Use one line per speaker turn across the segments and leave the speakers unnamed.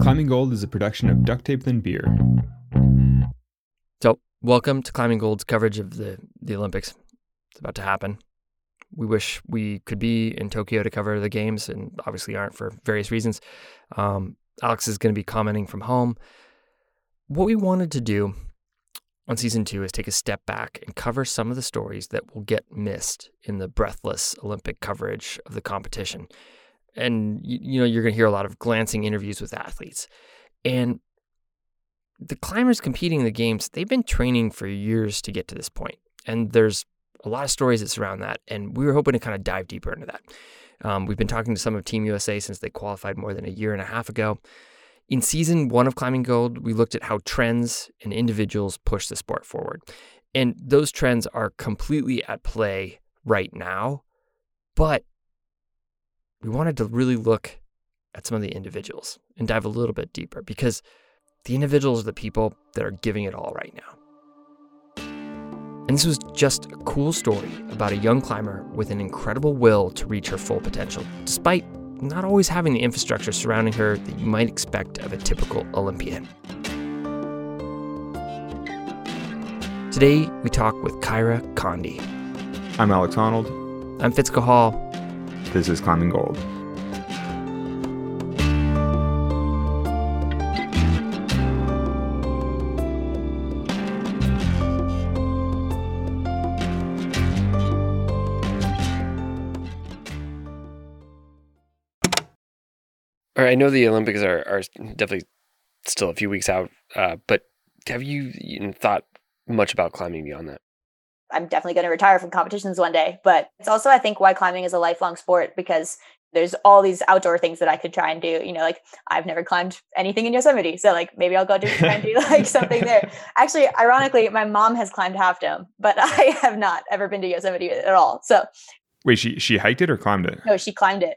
Climbing Gold is a production of Duct Tape Then Beer.
So, welcome to Climbing Gold's coverage of the, the Olympics. It's about to happen. We wish we could be in Tokyo to cover the games, and obviously aren't for various reasons. Um, Alex is going to be commenting from home. What we wanted to do on season two is take a step back and cover some of the stories that will get missed in the breathless Olympic coverage of the competition and you, you know you're going to hear a lot of glancing interviews with athletes. And the climbers competing in the games they've been training for years to get to this point and there's a lot of stories that surround that and we were hoping to kind of dive deeper into that. Um, we've been talking to some of team usa since they qualified more than a year and a half ago. In season one of climbing gold we looked at how trends and individuals push the sport forward and those trends are completely at play right now but we wanted to really look at some of the individuals and dive a little bit deeper because the individuals are the people that are giving it all right now. And this was just a cool story about a young climber with an incredible will to reach her full potential, despite not always having the infrastructure surrounding her that you might expect of a typical Olympian. Today, we talk with Kyra Condie.
I'm Alex Honnold.
I'm Fitz Cahall.
This is Climbing Gold.
All right, I know the Olympics are, are definitely still a few weeks out, uh, but have you thought much about climbing beyond that?
I'm definitely going to retire from competitions one day. But it's also, I think, why climbing is a lifelong sport because there's all these outdoor things that I could try and do. You know, like I've never climbed anything in Yosemite. So like maybe I'll go do try and do like something there. Actually, ironically, my mom has climbed Half Dome, but I have not ever been to Yosemite at all. So
Wait, she she hiked it or climbed it?
No, she climbed it.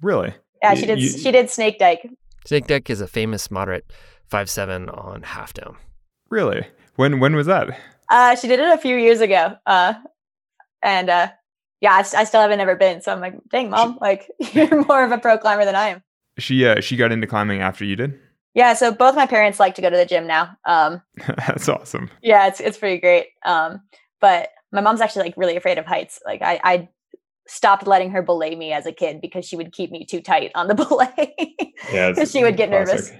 Really?
Yeah, she did you, she did Snake Dike.
Snake Dike is a famous moderate five seven on Half Dome.
Really? When when was that?
Uh, she did it a few years ago. Uh, and uh, yeah, I, I, still haven't ever been. So I'm like, dang, mom, like you're more of a pro climber than I am.
She uh, she got into climbing after you did.
Yeah, so both my parents like to go to the gym now. Um,
That's awesome.
Yeah, it's it's pretty great. Um, but my mom's actually like really afraid of heights. Like I, I stopped letting her belay me as a kid because she would keep me too tight on the belay. yeah, she would get classic. nervous.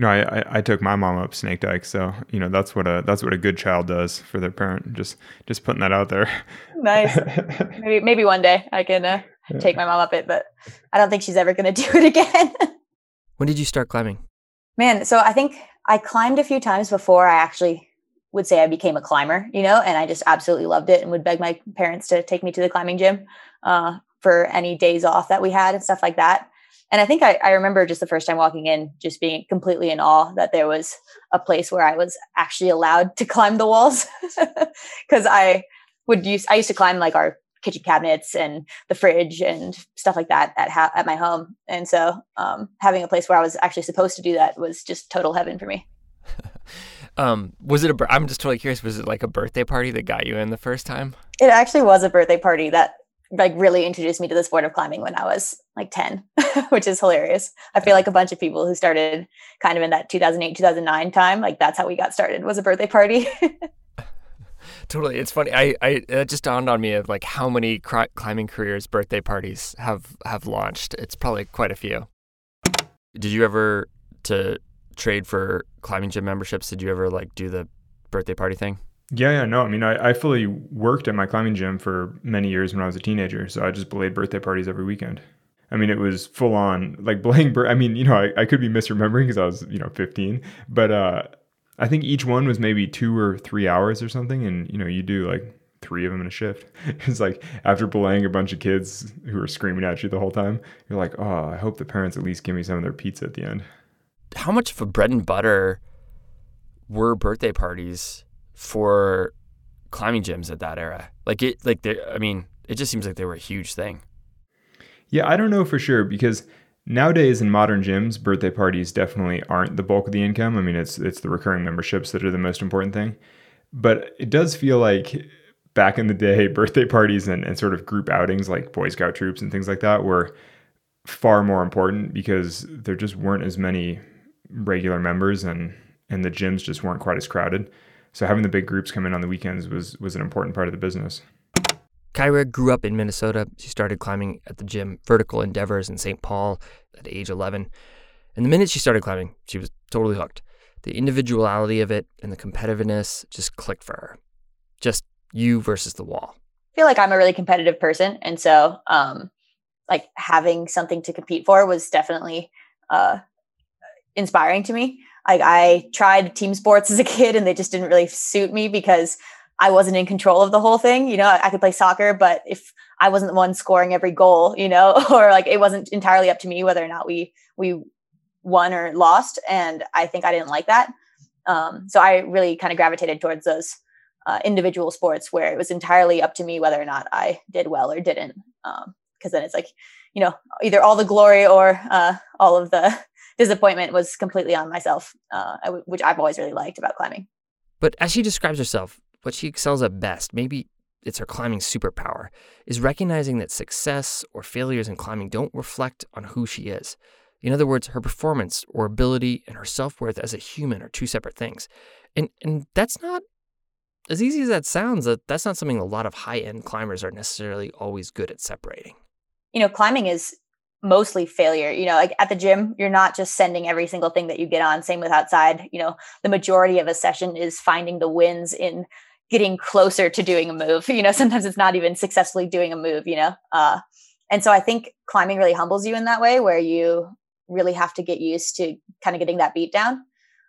No, I, I, I took my mom up Snake Dike, so you know that's what a that's what a good child does for their parent. Just just putting that out there.
Nice. maybe maybe one day I can uh, take my mom up it, but I don't think she's ever going to do it again.
when did you start climbing?
Man, so I think I climbed a few times before I actually would say I became a climber, you know, and I just absolutely loved it and would beg my parents to take me to the climbing gym uh, for any days off that we had and stuff like that and I think I, I, remember just the first time walking in, just being completely in awe that there was a place where I was actually allowed to climb the walls. Because I would use, I used to climb like our kitchen cabinets and the fridge and stuff like that at ha- at my home. And so um, having a place where I was actually supposed to do that was just total heaven for me.
um, was it a? I'm just totally curious. Was it like a birthday party that got you in the first time?
It actually was a birthday party that like really introduced me to the sport of climbing when I was like 10, which is hilarious. I feel like a bunch of people who started kind of in that 2008, 2009 time, like that's how we got started was a birthday party.
totally. It's funny. I, I, it just dawned on me of like how many climbing careers birthday parties have, have launched. It's probably quite a few. Did you ever to trade for climbing gym memberships? Did you ever like do the birthday party thing?
Yeah, yeah, no. I mean, I, I fully worked at my climbing gym for many years when I was a teenager. So I just belayed birthday parties every weekend. I mean, it was full on like belaying. I mean, you know, I, I could be misremembering because I was, you know, 15, but uh, I think each one was maybe two or three hours or something. And, you know, you do like three of them in a shift. It's like after belaying a bunch of kids who are screaming at you the whole time, you're like, oh, I hope the parents at least give me some of their pizza at the end.
How much of a bread and butter were birthday parties for climbing gyms at that era. Like it, like they, I mean, it just seems like they were a huge thing.
Yeah, I don't know for sure because nowadays in modern gyms, birthday parties definitely aren't the bulk of the income. I mean, it's it's the recurring memberships that are the most important thing. But it does feel like back in the day, birthday parties and, and sort of group outings like Boy Scout troops and things like that were far more important because there just weren't as many regular members and and the gyms just weren't quite as crowded. So having the big groups come in on the weekends was was an important part of the business.
Kyra grew up in Minnesota. She started climbing at the gym Vertical Endeavors in St. Paul at age 11. And the minute she started climbing, she was totally hooked. The individuality of it and the competitiveness just clicked for her. Just you versus the wall.
I feel like I'm a really competitive person. And so, um, like having something to compete for was definitely uh, inspiring to me. Like I tried team sports as a kid and they just didn't really suit me because I wasn't in control of the whole thing. You know, I could play soccer, but if I wasn't the one scoring every goal, you know, or like it wasn't entirely up to me whether or not we we won or lost, and I think I didn't like that. Um, so I really kind of gravitated towards those uh, individual sports where it was entirely up to me whether or not I did well or didn't. Because um, then it's like, you know, either all the glory or uh, all of the disappointment was completely on myself, uh, which I've always really liked about climbing.
But as she describes herself, what she excels at best, maybe it's her climbing superpower, is recognizing that success or failures in climbing don't reflect on who she is. In other words, her performance or ability and her self worth as a human are two separate things. And, and that's not, as easy as that sounds, that that's not something a lot of high end climbers are necessarily always good at separating.
You know, climbing is mostly failure. You know, like at the gym, you're not just sending every single thing that you get on. Same with outside. You know, the majority of a session is finding the wins in getting closer to doing a move. You know, sometimes it's not even successfully doing a move. You know, uh, and so I think climbing really humbles you in that way, where you really have to get used to kind of getting that beat down.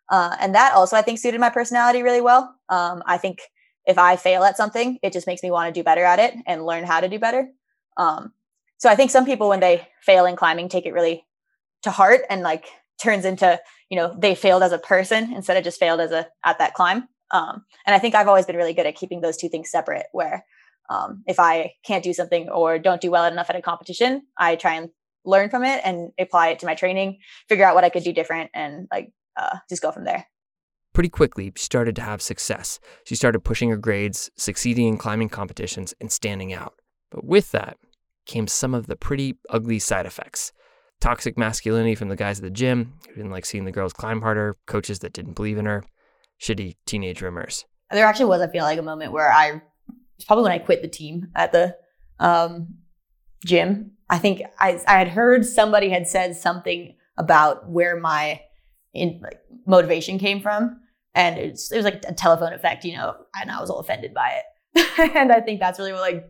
Uh, and that also I think suited my personality really well. Um, I think if I fail at something, it just makes me want to do better at it and learn how to do better. Um, so I think some people when they fail in climbing take it really to heart and like turns into you know they failed as a person instead of just failed as a at that climb. Um, and I think I've always been really good at keeping those two things separate. Where um, if I can't do something or don't do well enough at a competition, I try and learn from it and apply it to my training, figure out what I could do different, and like uh, just go from there.
Pretty quickly, she started to have success. She started pushing her grades, succeeding in climbing competitions, and standing out. But with that, came some of the pretty ugly side effects. Toxic masculinity from the guys at the gym who didn't like seeing the girls climb harder, coaches that didn't believe in her, shitty teenage rumors.
There actually was, I feel like, a moment where I, it's probably when I quit the team at the um, gym. I think I, I had heard somebody had said something about where my in, like, motivation came from. And it was, it was like a telephone effect, you know, and I was all offended by it. and I think that's really what like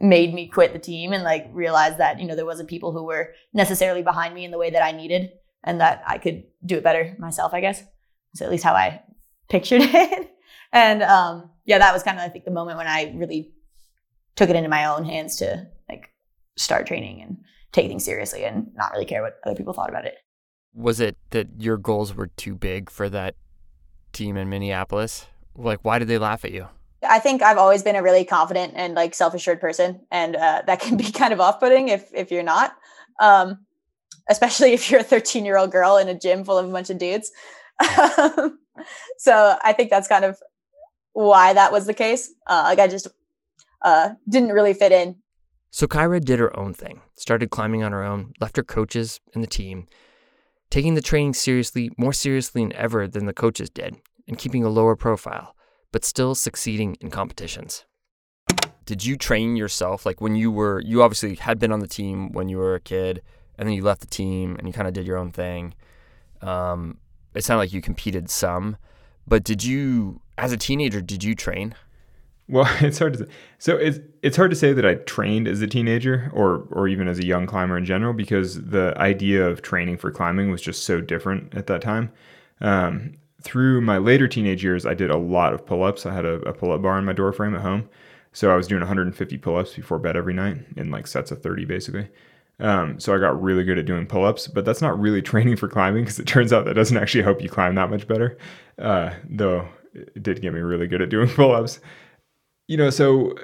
made me quit the team and like realize that you know there wasn't people who were necessarily behind me in the way that I needed and that I could do it better myself I guess. So at least how I pictured it. And um yeah that was kind of I think the moment when I really took it into my own hands to like start training and take things seriously and not really care what other people thought about it.
Was it that your goals were too big for that team in Minneapolis? Like why did they laugh at you
I think I've always been a really confident and like self-assured person, and uh, that can be kind of off-putting if if you're not, um, especially if you're a 13 year old girl in a gym full of a bunch of dudes. so I think that's kind of why that was the case. Uh, like I just uh, didn't really fit in.
So Kyra did her own thing, started climbing on her own, left her coaches and the team, taking the training seriously, more seriously than ever than the coaches did, and keeping a lower profile but still succeeding in competitions. Did you train yourself? Like when you were, you obviously had been on the team when you were a kid, and then you left the team and you kind of did your own thing. Um, it sounded like you competed some, but did you, as a teenager, did you train?
Well, it's hard to say. So it's it's hard to say that I trained as a teenager or or even as a young climber in general because the idea of training for climbing was just so different at that time. Um, through my later teenage years, I did a lot of pull ups. I had a, a pull up bar in my door frame at home. So I was doing 150 pull ups before bed every night in like sets of 30, basically. Um, so I got really good at doing pull ups, but that's not really training for climbing because it turns out that doesn't actually help you climb that much better. Uh, though it did get me really good at doing pull ups. You know, so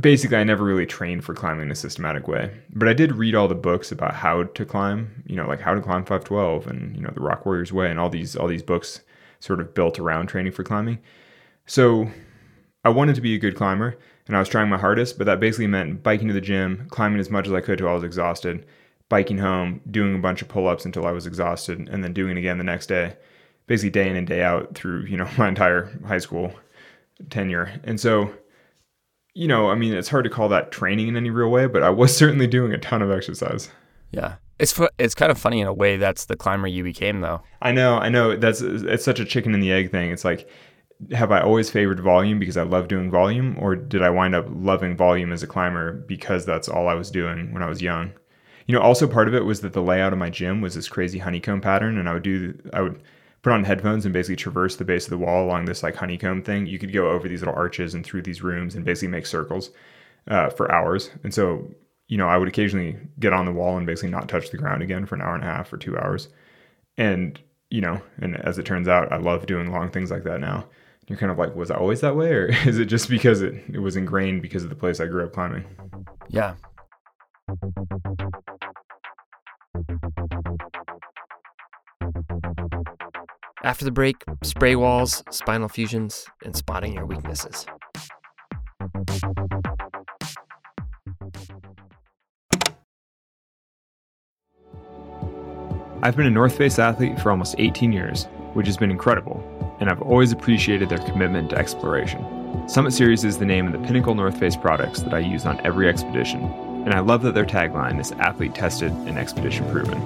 basically I never really trained for climbing in a systematic way, but I did read all the books about how to climb, you know, like how to climb 512 and, you know, the Rock Warriors Way and all these, all these books sort of built around training for climbing. So I wanted to be a good climber and I was trying my hardest, but that basically meant biking to the gym, climbing as much as I could till I was exhausted, biking home, doing a bunch of pull ups until I was exhausted, and then doing it again the next day, basically day in and day out through, you know, my entire high school tenure. And so, you know, I mean, it's hard to call that training in any real way, but I was certainly doing a ton of exercise.
Yeah. It's it's kind of funny in a way that's the climber you became though.
I know, I know. That's it's such a chicken and the egg thing. It's like have I always favored volume because I love doing volume or did I wind up loving volume as a climber because that's all I was doing when I was young? You know, also part of it was that the layout of my gym was this crazy honeycomb pattern and I would do I would put on headphones and basically traverse the base of the wall along this like honeycomb thing. You could go over these little arches and through these rooms and basically make circles uh, for hours. And so, you know, I would occasionally get on the wall and basically not touch the ground again for an hour and a half or two hours. And, you know, and as it turns out, I love doing long things like that now. You're kind of like, was I always that way? Or is it just because it, it was ingrained because of the place I grew up climbing?
Yeah.
After the break, spray walls, spinal fusions, and spotting your weaknesses.
I've been a North Face athlete for almost 18 years, which has been incredible, and I've always appreciated their commitment to exploration. Summit Series is the name of the pinnacle North Face products that I use on every expedition, and I love that their tagline is athlete tested and expedition proven.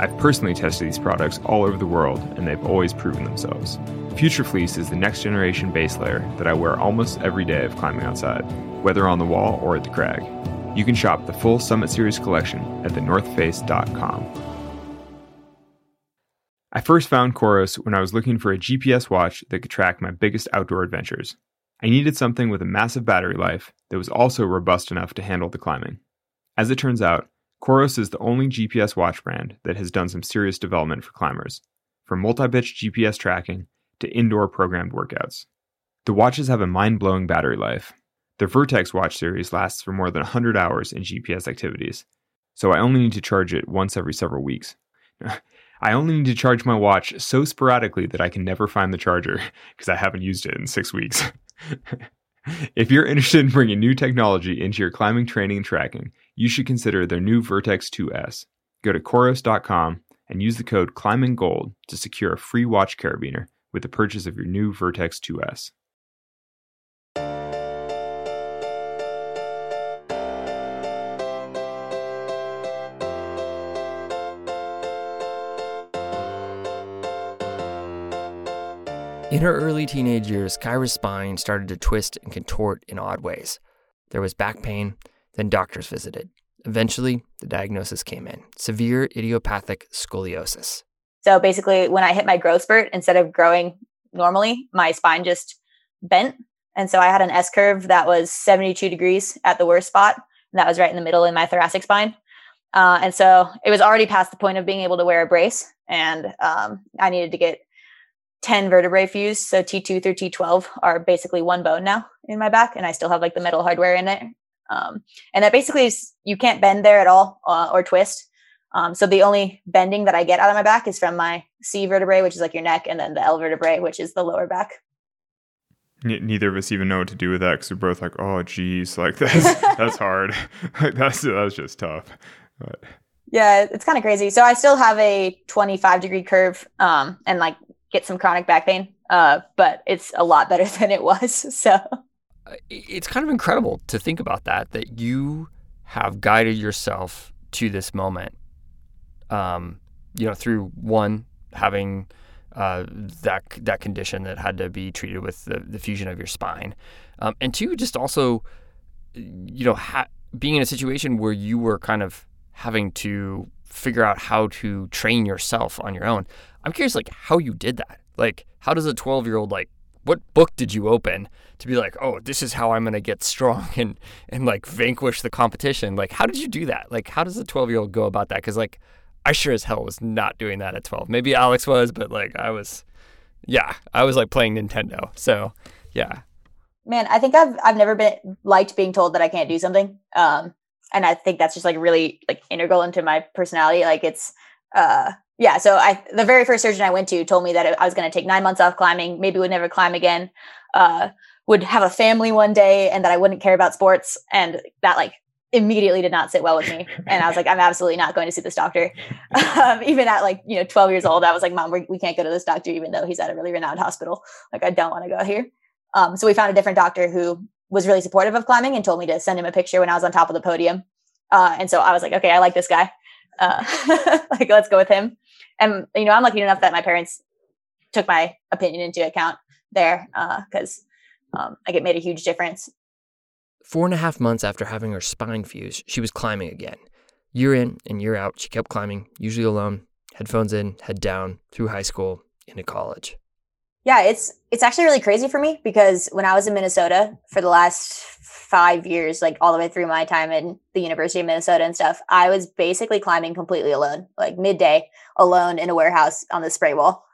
I've personally tested these products all over the world, and they've always proven themselves. Future Fleece is the next generation base layer that I wear almost every day of climbing outside, whether on the wall or at the crag. You can shop the full Summit Series collection at thenorthface.com. I first found Coros when I was looking for a GPS watch that could track my biggest outdoor adventures. I needed something with a massive battery life that was also robust enough to handle the climbing. As it turns out, Coros is the only GPS watch brand that has done some serious development for climbers, from multi pitch GPS tracking to indoor programmed workouts. The watches have a mind blowing battery life. Their Vertex watch series lasts for more than 100 hours in GPS activities, so I only need to charge it once every several weeks. I only need to charge my watch so sporadically that I can never find the charger because I haven't used it in six weeks. if you're interested in bringing new technology into your climbing training and tracking, you should consider their new Vertex 2S. Go to Coros.com and use the code ClimbingGold to secure a free watch carabiner with the purchase of your new Vertex 2S.
In her early teenage years, Kyra's spine started to twist and contort in odd ways. There was back pain, then doctors visited. Eventually, the diagnosis came in severe idiopathic scoliosis.
So basically, when I hit my growth spurt, instead of growing normally, my spine just bent. And so I had an S curve that was 72 degrees at the worst spot. And that was right in the middle in my thoracic spine. Uh, and so it was already past the point of being able to wear a brace. And um, I needed to get 10 vertebrae fused. So T2 through T12 are basically one bone now in my back, and I still have like the metal hardware in it. Um, and that basically is you can't bend there at all uh, or twist. Um, so the only bending that I get out of my back is from my C vertebrae, which is like your neck, and then the L vertebrae, which is the lower back.
neither of us even know what to do with that because we're both like, oh, geez, like that's that's hard. like that's that's just tough. But.
Yeah, it's kind of crazy. So I still have a 25 degree curve, um, and like get some chronic back pain. Uh, but it's a lot better than it was. So
uh, it's kind of incredible to think about that, that you have guided yourself to this moment. Um, you know, through one having uh, that that condition that had to be treated with the, the fusion of your spine, um, and two, just also, you know, ha- being in a situation where you were kind of having to figure out how to train yourself on your own. I'm curious, like, how you did that. Like, how does a 12 year old, like, what book did you open to be like, oh, this is how I'm going to get strong and, and like vanquish the competition? Like, how did you do that? Like, how does a 12 year old go about that? Cause like, I sure as hell was not doing that at 12. Maybe Alex was, but like, I was, yeah, I was like playing Nintendo. So, yeah.
Man, I think I've, I've never been liked being told that I can't do something. Um, and I think that's just like really like integral into my personality. Like it's, uh, yeah, so I the very first surgeon I went to told me that I was going to take nine months off climbing, maybe would never climb again, uh, would have a family one day, and that I wouldn't care about sports, and that like immediately did not sit well with me. And I was like, I'm absolutely not going to see this doctor. Um, even at like, you know, 12 years old, I was like, mom, we, we can't go to this doctor, even though he's at a really renowned hospital. Like, I don't want to go here. Um, so we found a different doctor who was really supportive of climbing and told me to send him a picture when I was on top of the podium. Uh, and so I was like, okay, I like this guy. Uh, like, let's go with him. And, you know, I'm lucky enough that my parents took my opinion into account there because uh, um, like it made a huge difference.
Four and a half months after having her spine fused, she was climbing again. Year in and year out, she kept climbing, usually alone, headphones in, head down, through high school, into college.
Yeah, it's it's actually really crazy for me because when I was in Minnesota for the last five years, like all the way through my time in the University of Minnesota and stuff, I was basically climbing completely alone, like midday, alone in a warehouse on the spray wall.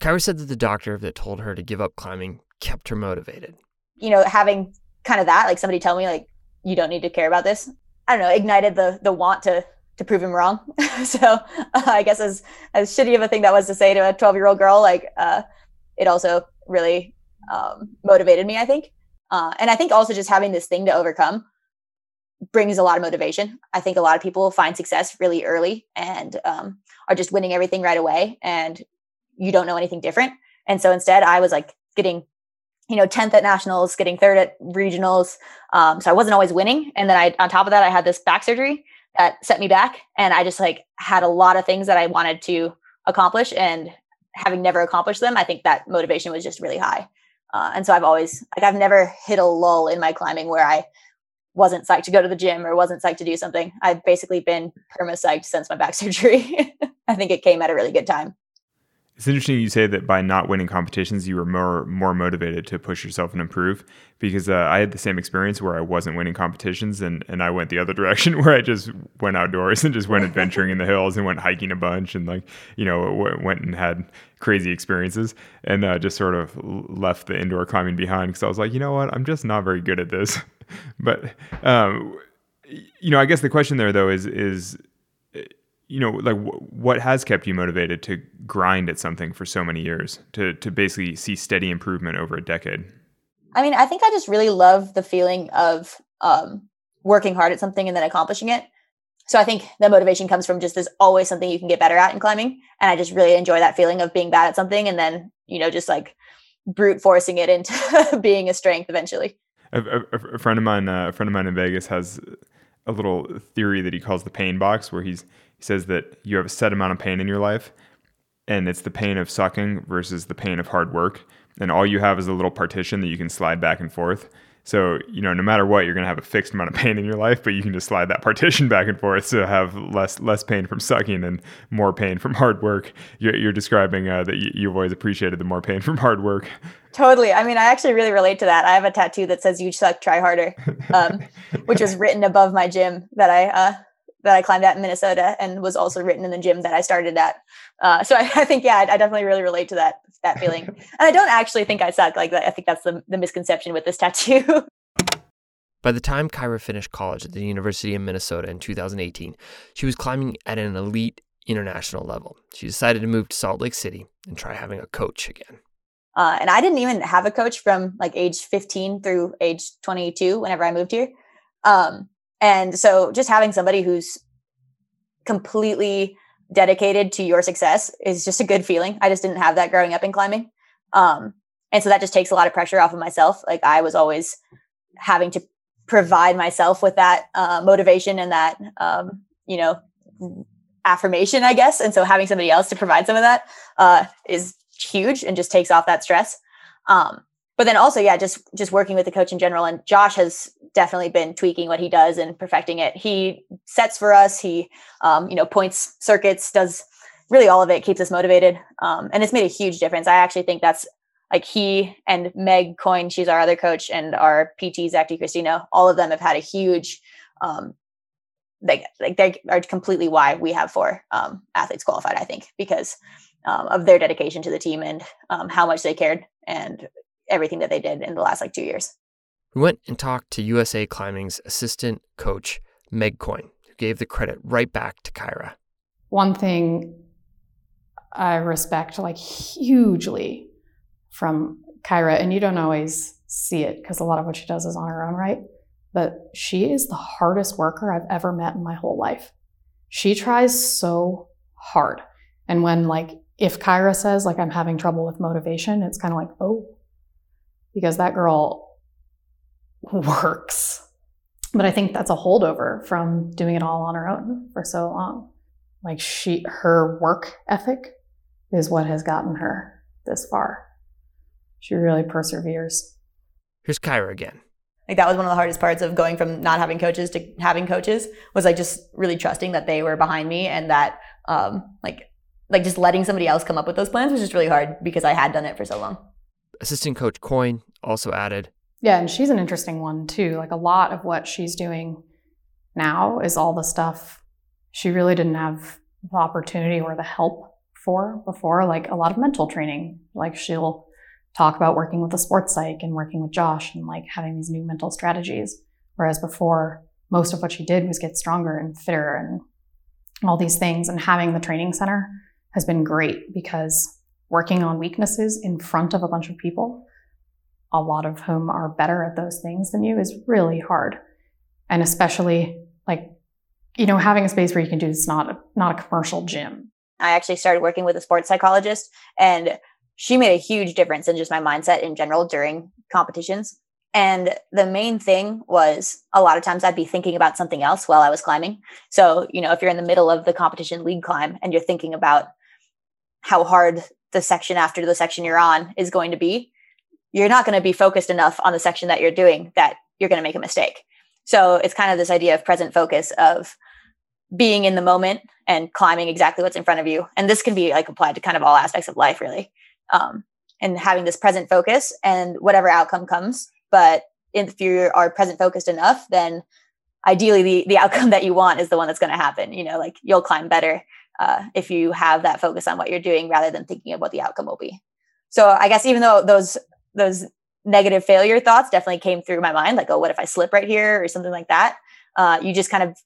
Kyra said that the doctor that told her to give up climbing kept her motivated.
You know, having kind of that, like somebody tell me, like, you don't need to care about this. I don't know, ignited the the want to to prove him wrong. so uh, I guess as as shitty of a thing that was to say to a 12 year old girl, like uh, it also really um, motivated me. I think, uh, and I think also just having this thing to overcome brings a lot of motivation. I think a lot of people find success really early and um, are just winning everything right away, and you don't know anything different. And so instead, I was like getting, you know, 10th at nationals, getting third at regionals. Um, so I wasn't always winning. And then I, on top of that, I had this back surgery that set me back. And I just like had a lot of things that I wanted to accomplish. And having never accomplished them, I think that motivation was just really high. Uh, and so I've always, like, I've never hit a lull in my climbing where I wasn't psyched to go to the gym or wasn't psyched to do something. I've basically been perma psyched since my back surgery. I think it came at a really good time.
It's interesting you say that by not winning competitions, you were more more motivated to push yourself and improve. Because uh, I had the same experience where I wasn't winning competitions, and and I went the other direction where I just went outdoors and just went adventuring in the hills and went hiking a bunch and like you know w- went and had crazy experiences and uh, just sort of left the indoor climbing behind because I was like, you know what, I'm just not very good at this. but um, you know, I guess the question there though is is you know like w- what has kept you motivated to grind at something for so many years to to basically see steady improvement over a decade?
I mean i think i just really love the feeling of um, working hard at something and then accomplishing it. So i think the motivation comes from just there's always something you can get better at in climbing. And i just really enjoy that feeling of being bad at something and then you know just like brute forcing it into being a strength eventually.
A, a, a friend of mine uh, a friend of mine in vegas has a little theory that he calls the pain box where he's he says that you have a set amount of pain in your life, and it's the pain of sucking versus the pain of hard work. And all you have is a little partition that you can slide back and forth. So, you know, no matter what, you're going to have a fixed amount of pain in your life, but you can just slide that partition back and forth to have less less pain from sucking and more pain from hard work. You're, you're describing uh, that you, have always appreciated the more pain from hard work.
Totally. I mean, I actually really relate to that. I have a tattoo that says "You suck, try harder," um, which was written above my gym that I uh, that I climbed at in Minnesota and was also written in the gym that I started at. Uh, so I, I, think, yeah, I, I, definitely really relate to that that feeling. and I don't actually think I suck. Like I think that's the, the misconception with this tattoo.
By the time Kyra finished college at the University of Minnesota in 2018, she was climbing at an elite international level. She decided to move to Salt Lake City and try having a coach again.
Uh, and I didn't even have a coach from like age 15 through age 22 whenever I moved here. Um, and so just having somebody who's completely dedicated to your success is just a good feeling. I just didn't have that growing up in climbing. Um, and so that just takes a lot of pressure off of myself. Like I was always having to provide myself with that uh, motivation and that, um, you know, affirmation, I guess. And so having somebody else to provide some of that uh, is huge and just takes off that stress. Um, but then also yeah just just working with the coach in general and josh has definitely been tweaking what he does and perfecting it. He sets for us he um, you know points circuits does really all of it keeps us motivated um, and it's made a huge difference. I actually think that's like he and meg coyne she's our other coach and our pt zach Christina, all of them have had a huge um, like like they are completely why we have four um, athletes qualified i think because um, of their dedication to the team and um, how much they cared and everything that they did in the last like two years.
We went and talked to USA Climbing's assistant coach, Meg Coyne, who gave the credit right back to Kyra.
One thing I respect like hugely from Kyra, and you don't always see it because a lot of what she does is on her own right, but she is the hardest worker I've ever met in my whole life. She tries so hard. And when like if Kyra says like I'm having trouble with motivation, it's kind of like, "Oh." Because that girl works. But I think that's a holdover from doing it all on her own for so long. Like she her work ethic is what has gotten her this far. She really perseveres.
Here's Kyra again.
Like that was one of the hardest parts of going from not having coaches to having coaches was like just really trusting that they were behind me and that um like like just letting somebody else come up with those plans was just really hard because I had done it for so long.
Assistant coach Coyne also added.
Yeah, and she's an interesting one too. Like a lot of what she's doing now is all the stuff she really didn't have the opportunity or the help for before, like a lot of mental training. Like she'll talk about working with the sports psych and working with Josh and like having these new mental strategies. Whereas before, most of what she did was get stronger and fitter and all these things. And having the training center has been great because working on weaknesses in front of a bunch of people, a lot of whom are better at those things than you, is really hard. And especially like, you know, having a space where you can do this not a, not a commercial gym.
I actually started working with a sports psychologist and she made a huge difference in just my mindset in general during competitions. And the main thing was a lot of times I'd be thinking about something else while I was climbing. So, you know, if you're in the middle of the competition lead climb and you're thinking about how hard the section after the section you're on is going to be, you're not going to be focused enough on the section that you're doing that you're going to make a mistake. So it's kind of this idea of present focus of being in the moment and climbing exactly what's in front of you. And this can be like applied to kind of all aspects of life, really um, and having this present focus and whatever outcome comes. But if you are present focused enough, then ideally the, the outcome that you want is the one that's going to happen. You know, like you'll climb better uh, if you have that focus on what you're doing rather than thinking of what the outcome will be. So I guess even though those those negative failure thoughts definitely came through my mind, like, oh, what if I slip right here or something like that? Uh, you just kind of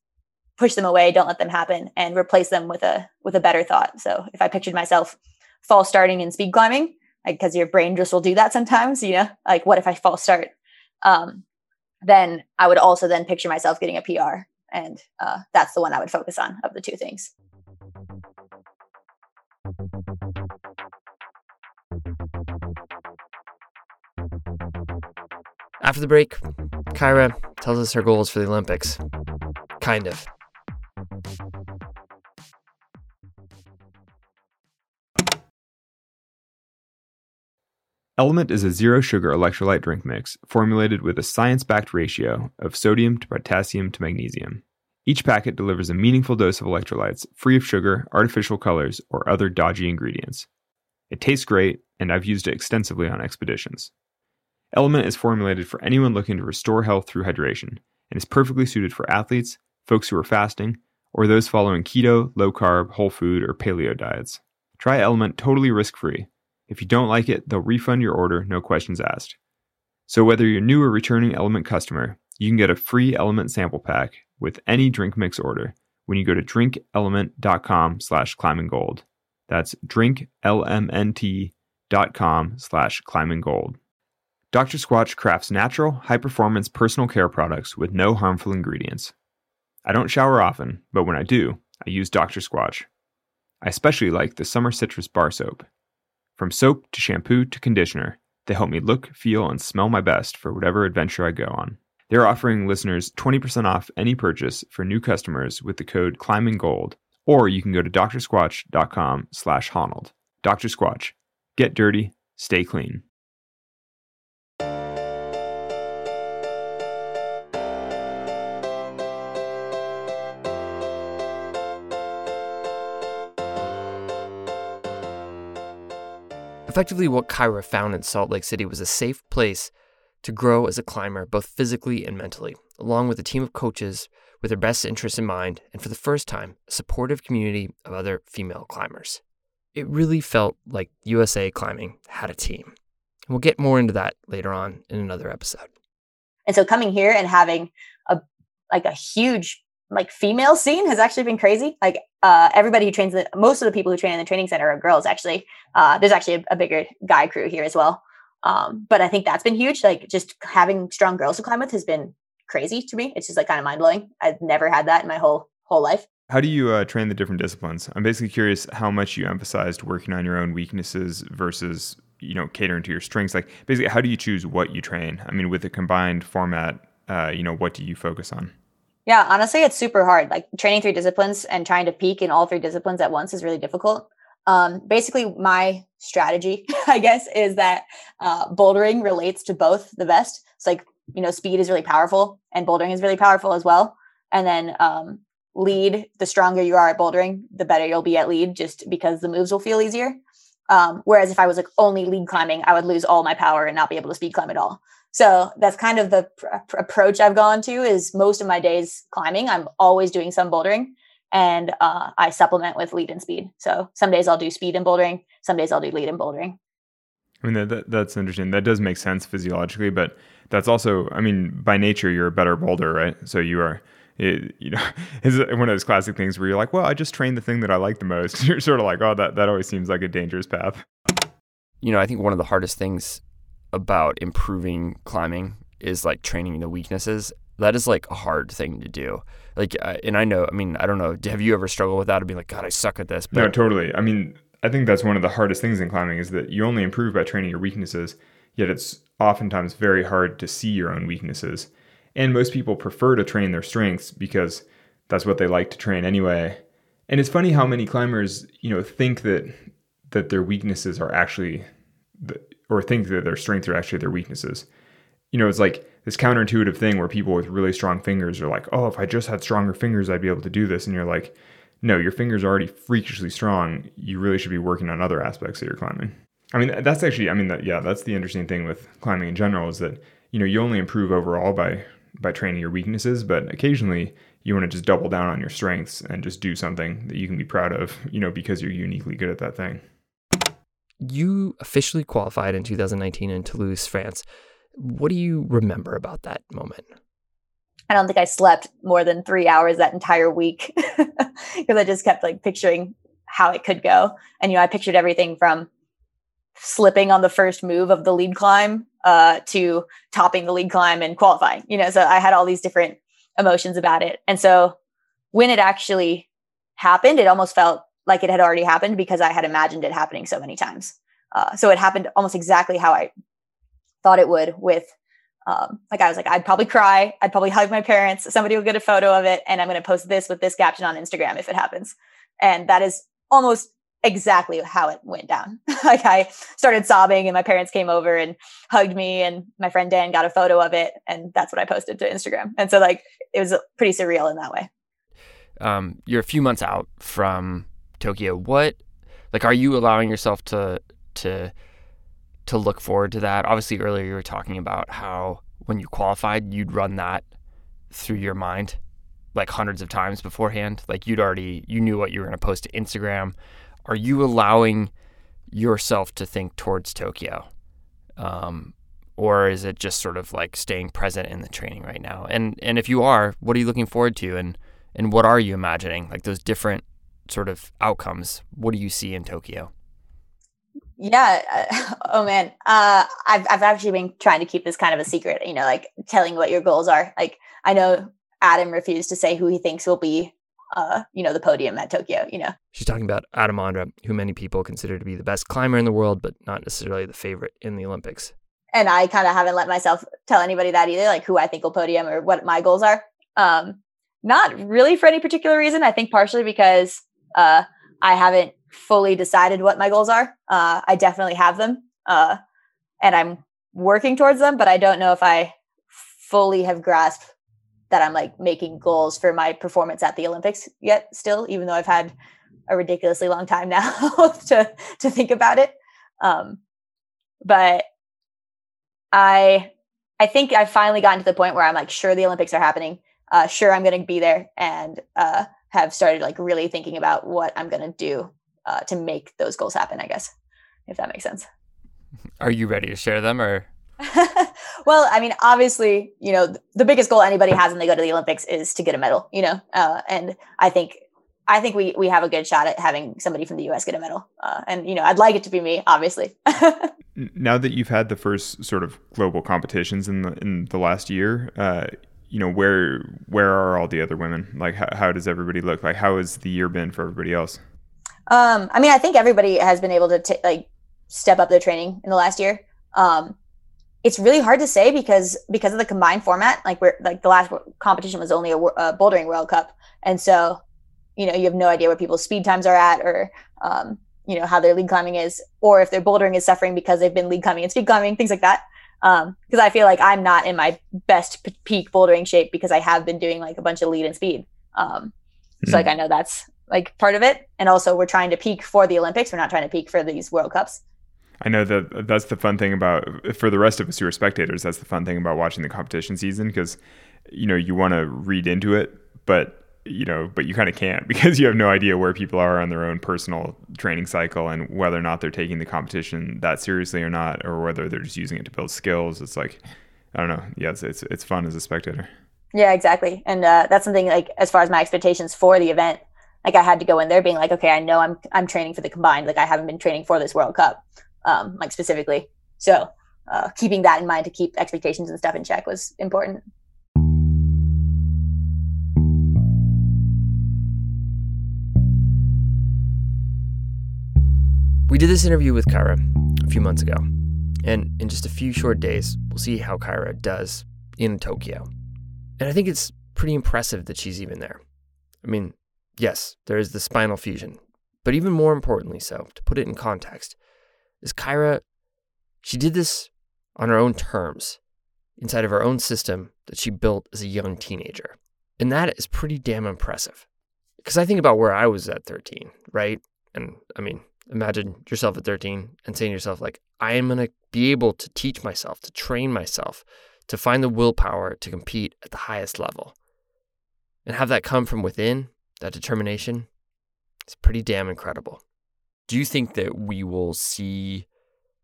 push them away, don't let them happen, and replace them with a with a better thought. So if I pictured myself false starting in speed climbing because like, your brain just will do that sometimes you know like what if i false start um, then i would also then picture myself getting a pr and uh, that's the one i would focus on of the two things
After the break, Kyra tells us her goals for the Olympics. Kind of.
Element is a zero sugar electrolyte drink mix formulated with a science backed ratio of sodium to potassium to magnesium. Each packet delivers a meaningful dose of electrolytes, free of sugar, artificial colors, or other dodgy ingredients. It tastes great, and I've used it extensively on expeditions. Element is formulated for anyone looking to restore health through hydration and is perfectly suited for athletes, folks who are fasting, or those following keto, low carb, whole food, or paleo diets. Try Element totally risk free if you don't like it, they'll refund your order, no questions asked. So whether you're new or returning Element customer, you can get a free Element sample pack with any drink mix order when you go to drinkelement.com slash climbinggold. That's drinklmnt.com slash climbinggold. Dr. Squatch crafts natural, high-performance personal care products with no harmful ingredients. I don't shower often, but when I do, I use Dr. Squatch. I especially like the Summer Citrus Bar Soap. From soap to shampoo to conditioner, they help me look, feel, and smell my best for whatever adventure I go on. They're offering listeners 20% off any purchase for new customers with the code ClimbingGold, or you can go to drsquatch.com slash Honnold. Dr. Squatch. Get dirty, stay clean.
Effectively, what Kyra found in Salt Lake City was a safe place to grow as a climber, both physically and mentally, along with a team of coaches with their best interests in mind, and for the first time, a supportive community of other female climbers. It really felt like USA Climbing had a team. And we'll get more into that later on in another episode.
And so coming here and having a like a huge like female scene has actually been crazy. Like uh, everybody who trains, the, most of the people who train in the training center are girls. Actually, uh, there's actually a, a, bigger guy crew here as well. Um, but I think that's been huge. Like just having strong girls to climb with has been crazy to me. It's just like kind of mind blowing. I've never had that in my whole whole life.
How do you uh, train the different disciplines? I'm basically curious how much you emphasized working on your own weaknesses versus you know catering to your strengths. Like basically, how do you choose what you train? I mean, with the combined format, uh, you know, what do you focus on?
Yeah, honestly, it's super hard. Like training three disciplines and trying to peak in all three disciplines at once is really difficult. Um, basically, my strategy, I guess, is that uh, bouldering relates to both the best. It's like you know, speed is really powerful, and bouldering is really powerful as well. And then um, lead, the stronger you are at bouldering, the better you'll be at lead, just because the moves will feel easier. Um, whereas if I was like only lead climbing, I would lose all my power and not be able to speed climb at all. So that's kind of the pr- approach I've gone to. Is most of my days climbing, I'm always doing some bouldering, and uh, I supplement with lead and speed. So some days I'll do speed and bouldering, some days I'll do lead and bouldering.
I mean that, that, that's interesting. That does make sense physiologically, but that's also, I mean, by nature you're a better boulder, right? So you are it, you know, it's one of those classic things where you're like, well, I just train the thing that I like the most. You're sort of like, oh, that, that always seems like a dangerous path.
You know, I think one of the hardest things about improving climbing is like training the weaknesses. That is like a hard thing to do. Like, and I know, I mean, I don't know, have you ever struggled with that? Of being like, God, I suck at this.
But- no, totally. I mean, I think that's one of the hardest things in climbing is that you only improve by training your weaknesses, yet it's oftentimes very hard to see your own weaknesses. And most people prefer to train their strengths because that's what they like to train anyway. And it's funny how many climbers, you know, think that that their weaknesses are actually the, or think that their strengths are actually their weaknesses. You know, it's like this counterintuitive thing where people with really strong fingers are like, "Oh, if I just had stronger fingers, I'd be able to do this." And you're like, "No, your fingers are already freakishly strong. You really should be working on other aspects of your climbing." I mean, that's actually, I mean, that, yeah, that's the interesting thing with climbing in general is that you know you only improve overall by by training your weaknesses, but occasionally you want to just double down on your strengths and just do something that you can be proud of, you know, because you're uniquely good at that thing.
You officially qualified in 2019 in Toulouse, France. What do you remember about that moment?
I don't think I slept more than three hours that entire week because I just kept like picturing how it could go. And, you know, I pictured everything from slipping on the first move of the lead climb uh, to topping the lead climb and qualifying. You know, so I had all these different emotions about it. And so when it actually happened, it almost felt like it had already happened because I had imagined it happening so many times. Uh, so it happened almost exactly how I thought it would with um, like I was like, I'd probably cry. I'd probably hug my parents. Somebody will get a photo of it and I'm going to post this with this caption on Instagram if it happens. And that is almost exactly how it went down. like I started sobbing and my parents came over and hugged me and my friend Dan got a photo of it and that's what I posted to Instagram. And so like it was pretty surreal in that way.
Um, you're a few months out from Tokyo. What like are you allowing yourself to to to look forward to that? Obviously earlier you were talking about how when you qualified you'd run that through your mind like hundreds of times beforehand. Like you'd already you knew what you were going to post to Instagram are you allowing yourself to think towards Tokyo? Um, or is it just sort of like staying present in the training right now? And and if you are, what are you looking forward to and and what are you imagining? Like those different sort of outcomes. What do you see in Tokyo?
Yeah. Uh, oh man. Uh, I've I've actually been trying to keep this kind of a secret. You know, like telling what your goals are. Like I know Adam refused to say who he thinks will be uh, you know, the podium at Tokyo, you know.
She's talking about Adam Ondra, who many people consider to be the best climber in the world, but not necessarily the favorite in the Olympics.
And I kind of haven't let myself tell anybody that either, like who I think will podium or what my goals are. Um, not really for any particular reason. I think partially because uh, I haven't fully decided what my goals are. Uh, I definitely have them, uh, and I'm working towards them, but I don't know if I fully have grasped that I'm like making goals for my performance at the Olympics yet still, even though I've had a ridiculously long time now to to think about it. Um, but I I think I've finally gotten to the point where I'm like sure the Olympics are happening, uh, sure I'm going to be there, and uh, have started like really thinking about what I'm going to do uh, to make those goals happen. I guess if that makes sense.
Are you ready to share them or?
well, I mean, obviously, you know, the biggest goal anybody has when they go to the Olympics is to get a medal, you know, uh, and I think, I think we, we have a good shot at having somebody from the U.S. get a medal, uh, and you know, I'd like it to be me, obviously.
now that you've had the first sort of global competitions in the in the last year, uh, you know, where where are all the other women? Like, how, how does everybody look? Like, how has the year been for everybody else?
Um, I mean, I think everybody has been able to t- like step up their training in the last year. Um, it's really hard to say because because of the combined format. Like we're like the last competition was only a, a bouldering World Cup, and so you know you have no idea where people's speed times are at or um, you know how their lead climbing is, or if their bouldering is suffering because they've been lead climbing and speed climbing, things like that. Because um, I feel like I'm not in my best p- peak bouldering shape because I have been doing like a bunch of lead and speed. Um, mm-hmm. So like hmm. I know that's like part of it, and also we're trying to peak for the Olympics. We're not trying to peak for these World Cups.
I know that that's the fun thing about for the rest of us who are spectators. That's the fun thing about watching the competition season because you know you want to read into it, but you know, but you kind of can't because you have no idea where people are on their own personal training cycle and whether or not they're taking the competition that seriously or not, or whether they're just using it to build skills. It's like I don't know. Yeah, it's it's, it's fun as a spectator.
Yeah, exactly, and uh, that's something like as far as my expectations for the event. Like I had to go in there being like, okay, I know I'm I'm training for the combined. Like I haven't been training for this World Cup um, like specifically. So uh, keeping that in mind to keep expectations and stuff in check was important.
We did this interview with Kyra a few months ago, and in just a few short days, we'll see how Kyra does in Tokyo. And I think it's pretty impressive that she's even there. I mean, yes, there is the spinal fusion, but even more importantly so, to put it in context, is Kyra, she did this on her own terms, inside of her own system that she built as a young teenager. And that is pretty damn impressive. Because I think about where I was at 13, right? And I mean, imagine yourself at 13 and saying to yourself, like, I am going to be able to teach myself, to train myself, to find the willpower to compete at the highest level. And have that come from within, that determination, it's pretty damn incredible. Do you think that we will see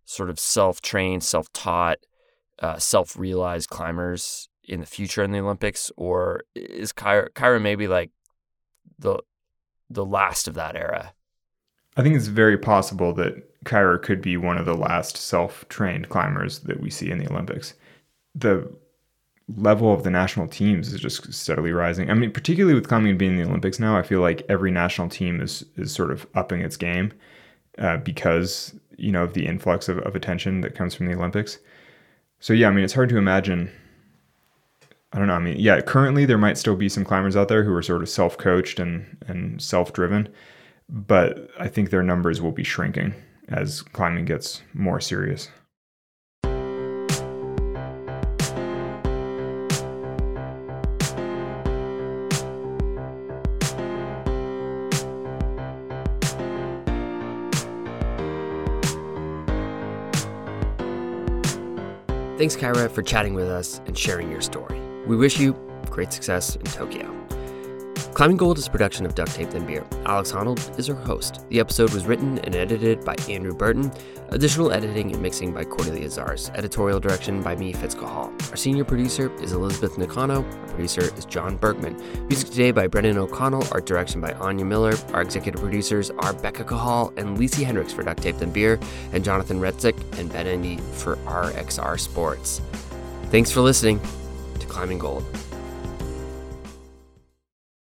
sort of self trained, self taught, uh, self realized climbers in the future in the Olympics? Or is Kyra, Kyra maybe like the, the last of that era?
I think it's very possible that Kyra could be one of the last self trained climbers that we see in the Olympics. The level of the national teams is just steadily rising. I mean, particularly with climbing being in the Olympics now, I feel like every national team is is sort of upping its game uh, because you know of the influx of, of attention that comes from the Olympics. So yeah, I mean, it's hard to imagine. I don't know. I mean, yeah, currently there might still be some climbers out there who are sort of self-coached and and self-driven, but I think their numbers will be shrinking as climbing gets more serious.
Thanks, Kyra, for chatting with us and sharing your story. We wish you great success in Tokyo. Climbing Gold is a production of Duct Tape Then Beer. Alex Honnold is our host. The episode was written and edited by Andrew Burton. Additional editing and mixing by Cordelia Zars. Editorial direction by me, Fitz Cahall. Our senior producer is Elizabeth Nakano. Our producer is John Bergman. Music today by Brendan O'Connell. Art direction by Anya Miller. Our executive producers are Becca Cahall and Lisi Hendricks for Duct Tape Then Beer, and Jonathan Retzik and Ben Endy for RXR Sports. Thanks for listening to Climbing Gold.